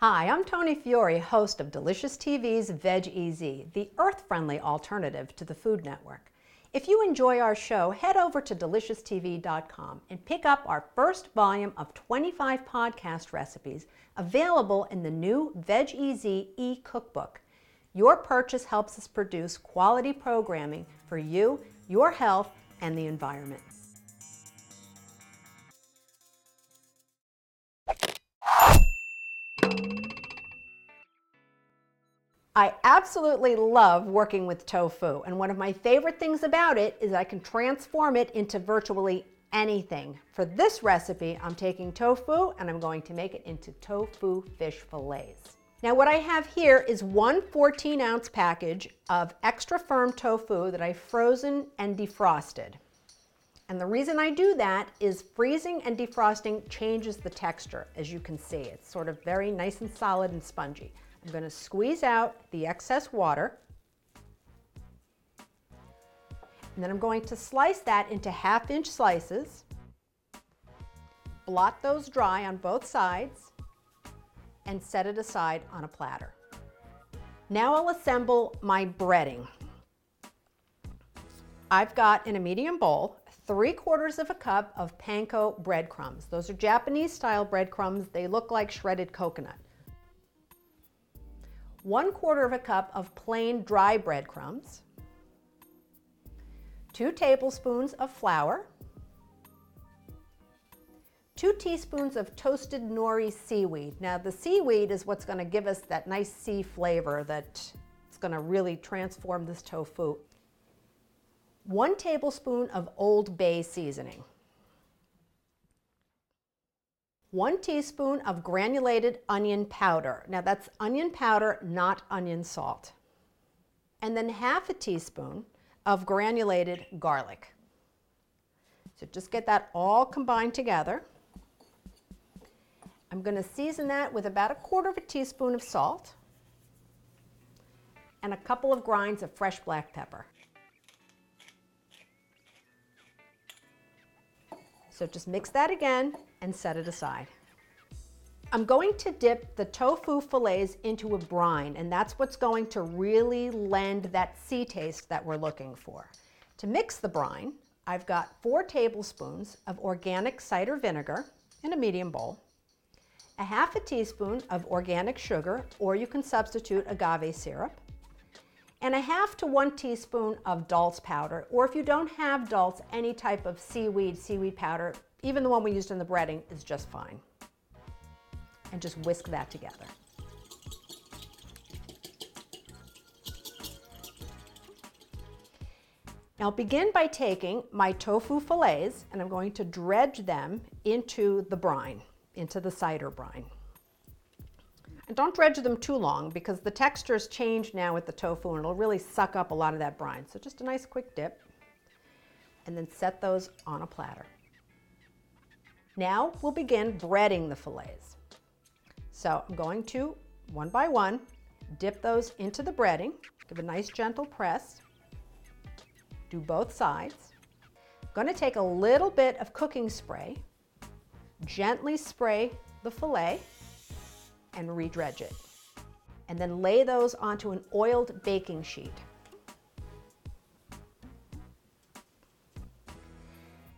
Hi, I'm Toni Fiore, host of Delicious TV's Veg Easy, the earth-friendly alternative to the Food Network. If you enjoy our show, head over to delicioustv.com and pick up our first volume of 25 podcast recipes available in the new Veg Easy e-cookbook. Your purchase helps us produce quality programming for you, your health, and the environment. I absolutely love working with tofu, and one of my favorite things about it is I can transform it into virtually anything. For this recipe, I'm taking tofu and I'm going to make it into tofu fish fillets. Now what I have here is one 14 ounce package of extra firm tofu that I've frozen and defrosted. And the reason I do that is freezing and defrosting changes the texture, as you can see. It's sort of very nice and solid and spongy. I'm going to squeeze out the excess water. And then I'm going to slice that into half inch slices. Blot those dry on both sides and set it aside on a platter. Now I'll assemble my breading. I've got in a medium bowl three quarters of a cup of panko breadcrumbs. Those are Japanese style breadcrumbs. They look like shredded coconut. One quarter of a cup of plain dry breadcrumbs. Two tablespoons of flour. Two teaspoons of toasted nori seaweed. Now the seaweed is what's gonna give us that nice sea flavor that's gonna really transform this tofu one tablespoon of Old Bay seasoning, one teaspoon of granulated onion powder. Now that's onion powder, not onion salt. And then half a teaspoon of granulated garlic. So just get that all combined together. I'm going to season that with about a quarter of a teaspoon of salt and a couple of grinds of fresh black pepper. So just mix that again and set it aside. I'm going to dip the tofu fillets into a brine, and that's what's going to really lend that sea taste that we're looking for. To mix the brine, I've got four tablespoons of organic cider vinegar in a medium bowl, a half a teaspoon of organic sugar, or you can substitute agave syrup, and a half to one teaspoon of dulse powder, or if you don't have dulse, any type of seaweed, seaweed powder, even the one we used in the breading is just fine. And just whisk that together. Now begin by taking my tofu fillets and I'm going to dredge them into the brine, into the cider brine. And don't dredge them too long because the textures change now with the tofu and it'll really suck up a lot of that brine. So just a nice quick dip and then set those on a platter. Now we'll begin breading the fillets. So I'm going to, one by one, dip those into the breading, give a nice gentle press, do both sides. I'm going to take a little bit of cooking spray, gently spray the fillet, and redredge it. And then lay those onto an oiled baking sheet.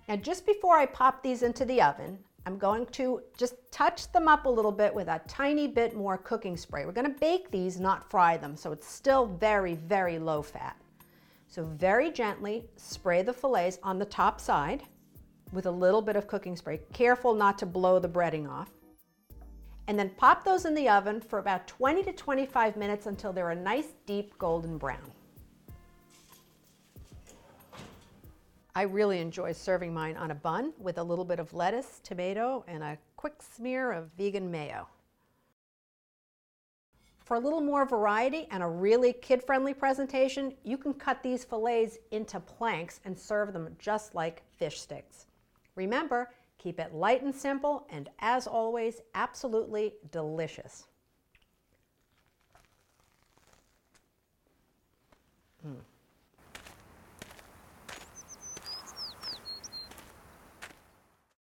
Now just before I pop these into the oven, I'm going to just touch them up a little bit with a tiny bit more cooking spray. We're going to bake these, not fry them, so it's still very, very low fat. So very gently spray the fillets on the top side with a little bit of cooking spray. Careful not to blow the breading off and then pop those in the oven for about 20 to 25 minutes until they're a nice deep golden brown. I really enjoy serving mine on a bun with a little bit of lettuce, tomato, and a quick smear of vegan mayo. For a little more variety and a really kid-friendly presentation, you can cut these fillets into planks and serve them just like fish sticks. Remember, Keep it light and simple, and as always, absolutely delicious.